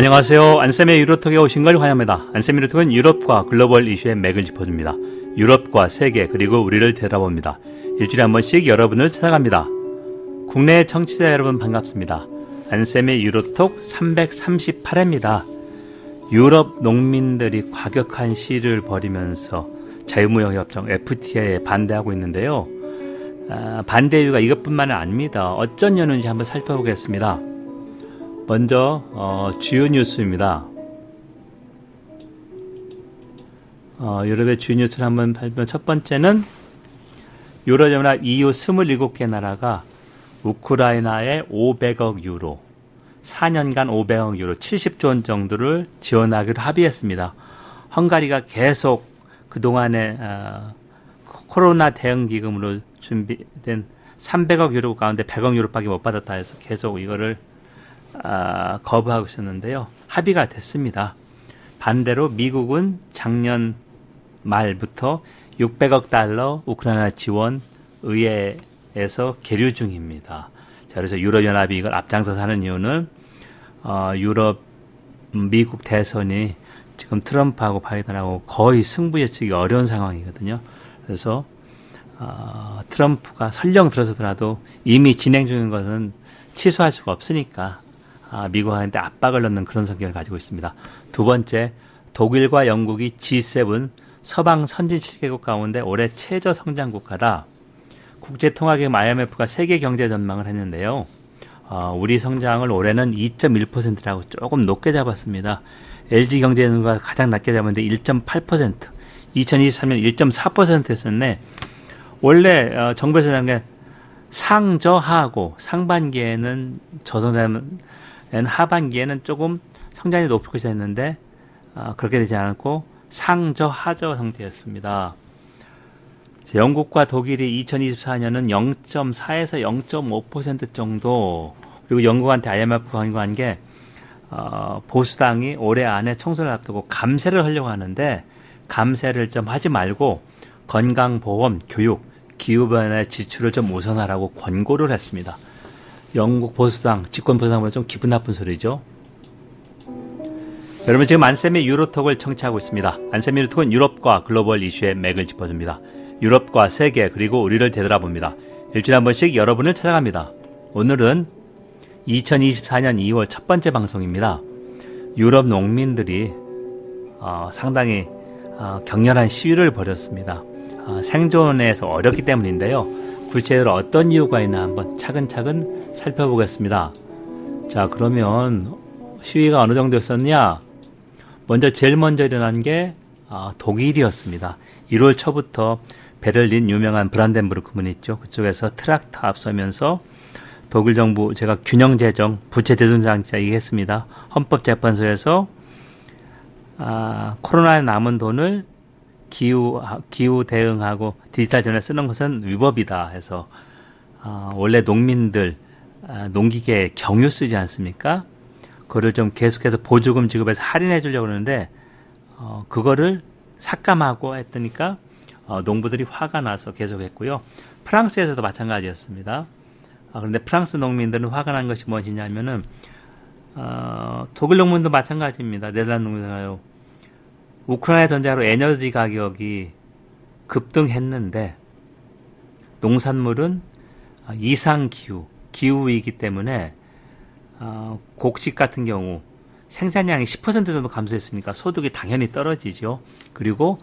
안녕하세요. 안쌤의 유로톡에 오신 걸 환영합니다. 안쌤 유로톡은 유럽과 글로벌 이슈의 맥을 짚어줍니다. 유럽과 세계 그리고 우리를 되돌아봅니다. 일주일에 한 번씩 여러분을 찾아갑니다. 국내 청취자 여러분 반갑습니다. 안쌤의 유로톡 338회입니다. 유럽 농민들이 과격한 시위를 벌이면서 자유무역협정 FTA에 반대하고 있는데요. 아, 반대 이유가 이것뿐만은 아닙니다. 어쩐 이유인지 한번 살펴보겠습니다. 먼저 어, 주요 뉴스입니다. 어, 유럽의 주요 뉴스를 한번 발표. 첫 번째는 유럽연합 EU 27개 나라가 우크라이나에 500억 유로, 4년간 500억 유로, 70조 원 정도를 지원하기로 합의했습니다. 헝가리가 계속 그동안에 어, 코로나 대응 기금으로 준비된 300억 유로 가운데 100억 유로밖에 못 받았다 해서 계속 이거를 아, 거부하고 있었는데요. 합의가 됐습니다. 반대로 미국은 작년 말부터 600억 달러 우크라이나 지원 의회에서 계류 중입니다. 자, 그래서 유럽연합이 이걸 앞장서서 하는 이유는 어, 유럽 미국 대선이 지금 트럼프하고 바이든하고 거의 승부 예측이 어려운 상황이거든요. 그래서 어, 트럼프가 설령 들어서더라도 이미 진행 중인 것은 취소할 수가 없으니까 아, 미국한테 압박을 넣는 그런 성격을 가지고 있습니다. 두 번째, 독일과 영국이 G7 서방 선진 7개국 가운데 올해 최저 성장 국가다. 국제통화기금 IMF가 세계 경제 전망을 했는데요. 어, 우리 성장을 올해는 2.1%라고 조금 높게 잡았습니다. LG 경제는가 가장 낮게 잡았는데 1.8%, 2023년 1.4%였었네. 원래 어, 정부에서 한게 상저하고 상반기에는 저성장 하반기에는 조금 성장이 높을 것이 했는데 어, 그렇게 되지 않았고 상저 하저 상태였습니다. 영국과 독일이 2024년은 0.4에서 0.5% 정도 그리고 영국한테 IMF 강요한 게 어, 보수당이 올해 안에 총선을 앞두고 감세를 하려고 하는데 감세를 좀 하지 말고 건강보험, 교육, 기후변화 지출을 좀 우선하라고 권고를 했습니다. 영국 보수당, 집권 보수당보다 좀 기분 나쁜 소리죠. 여러분 지금 안쌤의 유로톡을 청취하고 있습니다. 안쌤의 유로톡은 유럽과 글로벌 이슈의 맥을 짚어줍니다. 유럽과 세계 그리고 우리를 되돌아봅니다. 일주일에 한 번씩 여러분을 찾아갑니다. 오늘은 2024년 2월 첫 번째 방송입니다. 유럽 농민들이 어, 상당히 어, 격렬한 시위를 벌였습니다. 어, 생존에서 어렵기 때문인데요. 구체적으로 어떤 이유가 있나 한번 차근차근 살펴보겠습니다. 자, 그러면 시위가 어느 정도였었냐? 먼저 제일 먼저 일어난 게 어, 독일이었습니다. 1월 초부터 베를린 유명한 브란덴부르크 문 있죠. 그쪽에서 트락터 앞서면서 독일 정부 제가 균형 재정 부채 대손 장치 얘기했습니다. 헌법재판소에서 아, 코로나에 남은 돈을 기후 기후 대응하고 디지털 전에 쓰는 것은 위법이다 해서 어, 원래 농민들 아, 농기계 경유 쓰지 않습니까? 그거를 좀 계속해서 보조금 지급해서 할인해 주려고 그러는데 어, 그거를 삭감하고 했더니까 어, 농부들이 화가 나서 계속했고요. 프랑스에서도 마찬가지였습니다. 아, 그런데 프랑스 농민들은 화가 난 것이 무엇이냐면은 어, 독일 농민도 마찬가지입니다. 네덜란드 농민들요 우크라이나 전쟁으로 에너지 가격이 급등했는데 농산물은 이상 기후, 기후이기 때문에 어, 곡식 같은 경우 생산량이 10% 정도 감소했으니까 소득이 당연히 떨어지죠. 그리고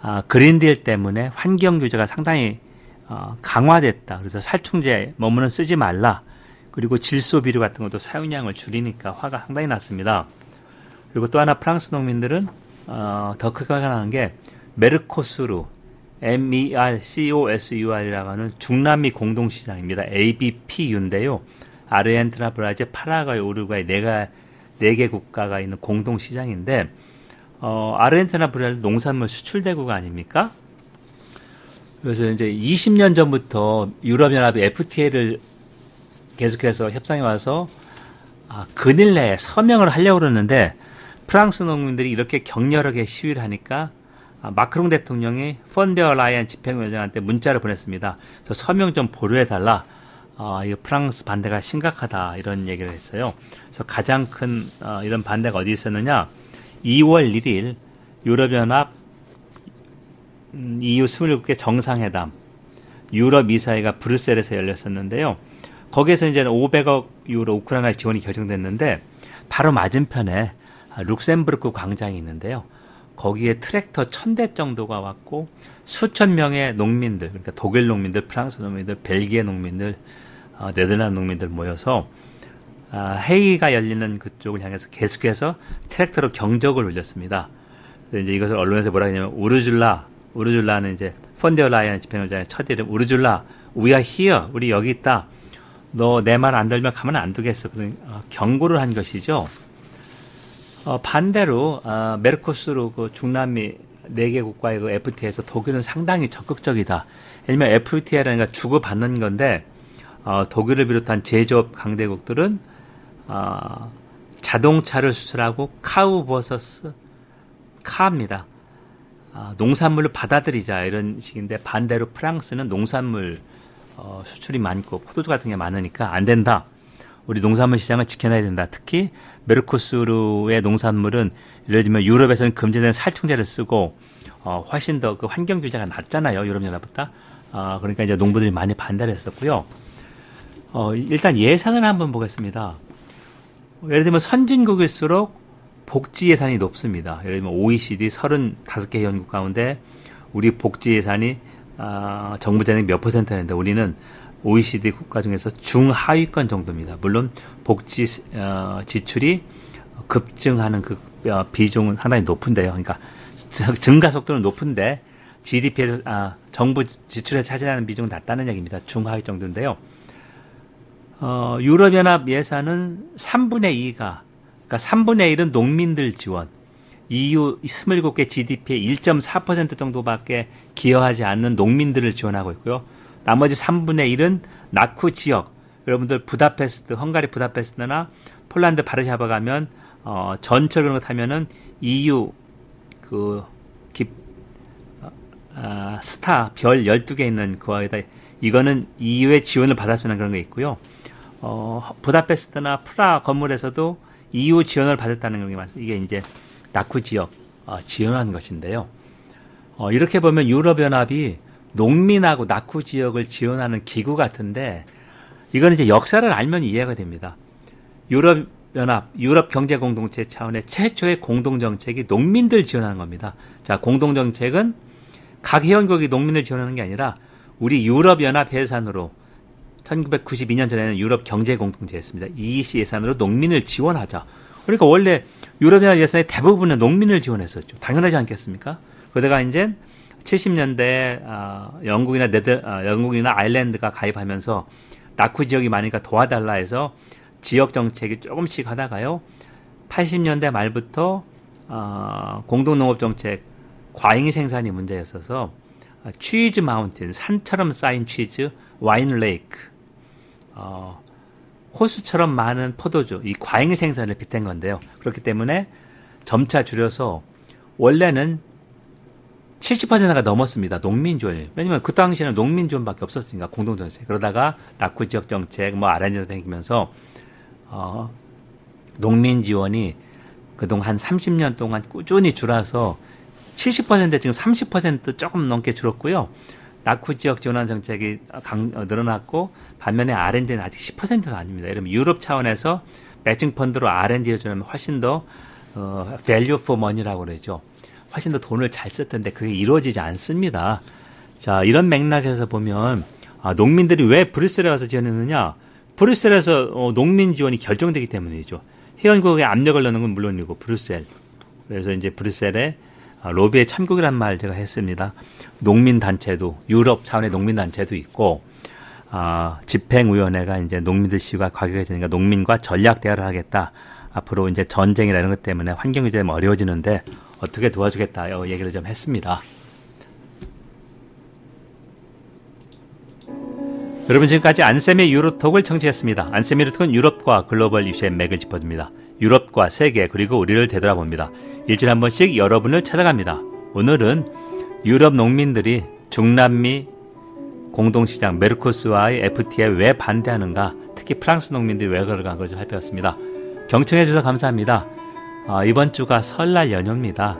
아, 그린딜 때문에 환경 규제가 상당히 어, 강화됐다. 그래서 살충제 머무는 쓰지 말라. 그리고 질소 비료 같은 것도 사용량을 줄이니까 화가 상당히 났습니다. 그리고 또 하나 프랑스 농민들은 어, 더 크게 나는 게 메르코스루 MERCOSUR이라고 하는 중남미 공동시장입니다. ABPU인데요. 아르헨티나, 브라질, 파라과이, 우루과이 네가 네 개 국가가 있는 공동시장인데 어, 아르헨티나, 브라질 농산물 수출 대국 아닙니까? 그래서 이제 20년 전부터 유럽연합이 FTA를 계속해서 협상에 와서 아, 근일 내에 서명을 하려고 그러는데 프랑스 농민들이 이렇게 격렬하게 시위를 하니까 아, 마크롱 대통령이 펀데어 라이안 집행위원장한테 문자를 보냈습니다. 저 서명 좀 보류해달라. 어, 이 프랑스 반대가 심각하다 이런 얘기를 했어요. 그래서 가장 큰 어, 이런 반대가 어디 있었느냐? 2월 1일 유럽연합 음, EU 27개 정상회담 유럽 이사회가 브뤼셀에서 열렸었는데요. 거기에서 이제 500억 유로 우크라이나 지원이 결정됐는데 바로 맞은편에 룩셈부르크 광장이 있는데요. 거기에 트랙터 천 대 정도가 왔고 수천 명의 농민들, 그러니까 독일 농민들, 프랑스 농민들, 벨기에 농민들, 어, 네덜란드 농민들 모여서 아, 회의가 열리는 그쪽을 향해서 계속해서 트랙터로 경적을 울렸습니다. 그래서 이제 이것을 언론에서 뭐라 하냐면 우르줄라, 우르줄라는 이제 펀데어 라이언 집행위원장의 첫 이름 우르줄라, are here, 우리 여기 있다. 너 내 말 안 들면 가만 안 두겠어. 어, 경고를 한 것이죠. 어, 반대로 어, 메르코스로 그 중남미 네 개 국가의 그 FTA에서 독일은 상당히 적극적이다. 왜냐면 FTA라는 게 주고받는 건데 어, 독일을 비롯한 제조업 강대국들은 어, 자동차를 수출하고 cow versus car입니다. 어, 농산물을 받아들이자 이런 식인데 반대로 프랑스는 농산물 어, 수출이 많고 포도주 같은 게 많으니까 안 된다. 우리 농산물 시장을 지켜내야 된다. 특히 메르코스루의 농산물은 예를 들면 유럽에서는 금지된 살충제를 쓰고 어, 훨씬 더 그 환경 규제가 낮잖아요. 유럽 연합보다. 어, 그러니까 이제 농부들이 많이 반대를 했었고요. 어, 일단 예산을 한번 보겠습니다. 예를 들면 선진국일수록 복지 예산이 높습니다. 예를 들면 OECD 35개 회원국 가운데 우리 복지 예산이 어, 정부 재능 몇 퍼센트인데 우리는 OECD 국가 중에서 중하위권 정도입니다. 물론 복지 어, 지출이 급증하는 그 어, 비중은 상당히 높은데요. 그러니까 증가 속도는 높은데 GDP에서 아, 정부 지출에 차지하는 비중은 낮다는 얘기입니다. 중하위 정도인데요. 어, 유럽연합 예산은 3분의 2가 그러니까 3분의 1은 농민들 지원. EU 27개 GDP의 1.4% 정도밖에 기여하지 않는 농민들을 지원하고 있고요. 나머지 3분의 1은 낙후 지역. 여러분들 부다페스트, 헝가리 부다페스트나 폴란드 바르샤바 가면 어, 전철 그런 거 타면은 EU 그 기, 아, 스타 별 12개 있는 그 위에다 이거는 EU의 지원을 받았으면 그런 게 있고요. 어, 부다페스트나 프라하 건물에서도 EU 지원을 받았다는 게 많습니다. 이게 이제 낙후 지역 어, 지원한 것인데요. 어, 이렇게 보면 유럽연합이 농민하고 나쿠 지역을 지원하는 기구 같은데 이거는 이제 역사를 알면 이해가 됩니다. 유럽 연합, 유럽 경제 공동체 차원의 최초의 공동 정책이 농민들 지원하는 겁니다. 자, 공동 정책은 각 회원국이 농민을 지원하는 게 아니라 우리 유럽 연합 예산으로 1992년 전에는 유럽 경제 공동체였습니다. EEC 예산으로 농민을 지원하자. 그러니까 원래 유럽연합 예산의 대부분은 농민을 지원했었죠. 당연하지 않겠습니까? 그러다가 이제 70년대 어, 영국이나 네덜 어, 영국이나 아일랜드가 가입하면서 낙후 지역이 많으니까 도와달라 해서 지역 정책이 조금씩 하다가요. 80년대 말부터 어, 공동농업 정책 과잉 생산이 문제였어서 어, 치즈 마운틴 산처럼 쌓인 치즈 와인 레이크 어, 호수처럼 많은 포도주, 이 과잉 생산을 빗댄 건데요. 그렇기 때문에 점차 줄여서 원래는 70%가 넘었습니다. 농민 지원이. 왜냐면 그 당시에는 농민 지원밖에 없었으니까 공동정책. 그러다가 낙후 지역 정책, 뭐 아란지가 생기면서 어, 농민 지원이 그동안 한 30년 동안 꾸준히 줄어서 70% 지금 30% 조금 넘게 줄었고요. 낙후 지역 지원한 정책이 강, 어, 늘어났고 반면에 R&D는 아직 10%도 아닙니다. 여러분 유럽 차원에서 매칭 펀드로 R&D를 주면 훨씬 더 어, value for money라고 그러죠. 훨씬 더 돈을 잘 썼던데 그게 이루어지지 않습니다. 자 이런 맥락에서 보면 아, 농민들이 왜 브뤼셀에 가서 지원했느냐? 브뤼셀에서 어, 농민 지원이 결정되기 때문이죠. 회원국에 압력을 넣는 건 물론이고 브뤼셀. 그래서 이제 브뤼셀에 아, 로비의 천국이란 말 제가 했습니다. 농민 단체도 유럽 차원의 농민 단체도 있고 아, 집행위원회가 이제 농민들 시위가 과격해지니까 농민과 전략 대화를 하겠다. 앞으로 이제 전쟁이라는 것 때문에 환경 규제 어려워지는데 어떻게 도와주겠다 요 얘기를 좀 했습니다. 여러분 지금까지 안쌤의 유로톡을 청취했습니다. 안쌤의 유로톡은 유럽과 글로벌 이슈의 맥을 짚어줍니다. 유럽과 세계 그리고 우리를 되돌아봅니다. 일주일에 한 번씩 여러분을 찾아갑니다. 오늘은 유럽 농민들이 중남미 공동시장 메르코스와의 FTA에 왜 반대하는가, 특히 프랑스 농민들이 왜 그럴까 그걸 살펴봤습니다. 경청해 주셔서 감사합니다. 어, 이번 주가 설날 연휴입니다.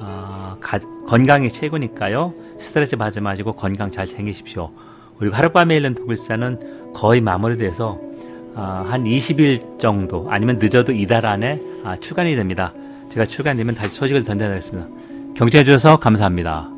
어, 가, 건강이 최고니까요. 스트레스 받지 마시고 건강 잘 챙기십시오. 그리고 하룻밤에 읽는 독일사는 거의 마무리돼서 어, 한 20일 정도 아니면 늦어도 이달 안에 아, 출간이 됩니다. 제가 출간되면 다시 소식을 전달하겠습니다. 경청해 주셔서 감사합니다.